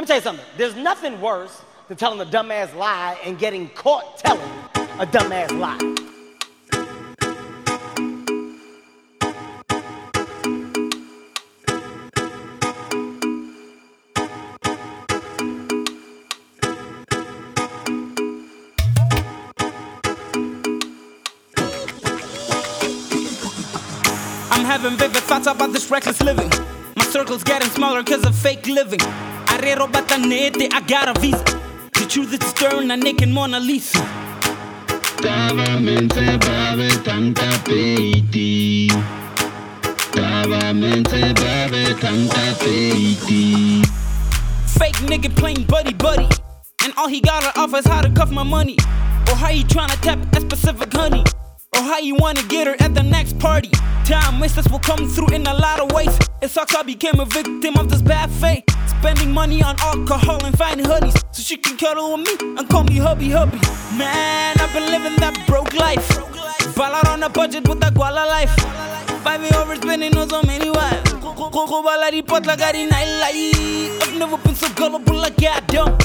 Let me tell you something. There's nothing worse than telling a dumbass lie and getting caught telling a dumbass lie. I'm having vivid thoughts about this reckless living. My circle's getting smaller cause of fake living. Batanete, I got a visa. To choose is stern, I'm naked Mona Lisa. Davamente babe tanta peiti Davamente babe tanta peiti Fake nigga playing buddy buddy. And all he gotta offer is how to cuff my money. Or how you tryna tap that specific honey. Or how you wanna get her at the next party. Time wasters will come through in a lot of ways. It sucks I became a victim of this bad fate. Spending money on alcohol and finding hoodies. So she can cuddle with me and call me hubby hubby. Man, I've been living that broke life. Ball out on a budget with that guala life. Five over spending on so many wives. Coco baladi pot like I nightlife. I've never been so gullible like goddamn.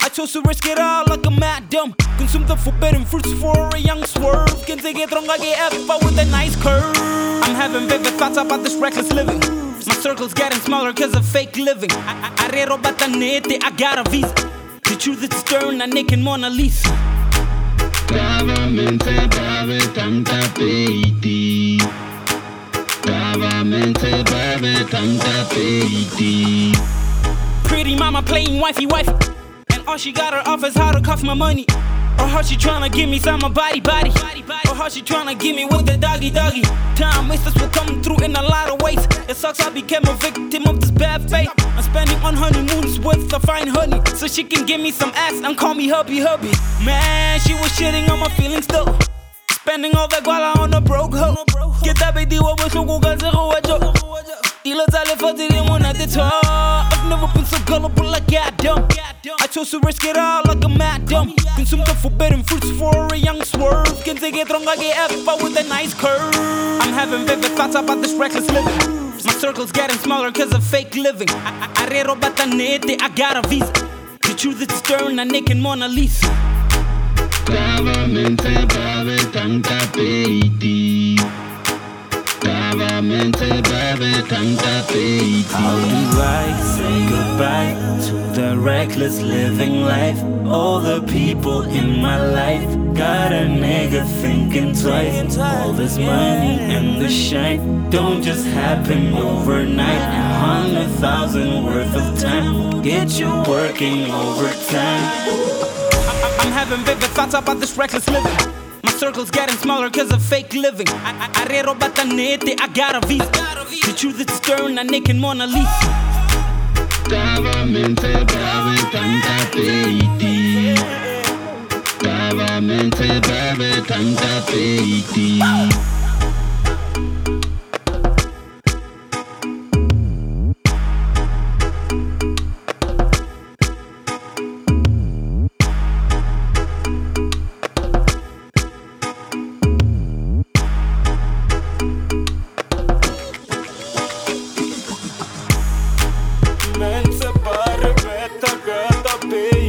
I chose to risk it all like a mad dumb. Consume the forbidden fruits for a young swerve. Can take it wrong, I get with a nice curve. I'm having vivid thoughts about this reckless living. Circle's getting smaller cause of fake living. I- I- Arero batanete, I got a visa. The truth is stern, I'm naked Mona Lisa. Davamente babe tanta peiti Davamente babe tanta peiti Pretty mama playing wifey wifey. And all she got her off is how to cuff my money. Or how she tryna give me some body body. Or how she tryna give me with the doggy doggy. Time wasters will come through in a lot of ways. It sucks I became a victim of this bad fate. I'm spending on honeymoons with the fine honey. So she can give me some ass and call me hubby hubby. Man, she was shitting on my feelings though. Spending all that guala on a broke hoe. Get that baby what was good Dilo one at the top. I've never been so gullible like goddamn. I chose to risk it all like a mad dumb. Consume the forbidden fruits for a young swerve. Can take it wrong, I get F with a nice curve. I'm having vivid thoughts about this reckless living. My circle's getting smaller cause of fake living. I- I- Arero batanete, I got a visa. The truth is stern, I'm naked Mona Lisa. Davamente babe tanta peiti goodbye to the reckless living life? All the people in my life got a nigga thinking twice. All this money and the shine don't just happen overnight. A hundred thousand worth of time get you working overtime. I'm having vivid thoughts about this reckless living. My circle's getting smaller cause of fake living. I- I- I got a visa. The truth is stern, I'm naked Mona Lisa. Davamente babe tanta peiti Davamente babe tanta peiti baby.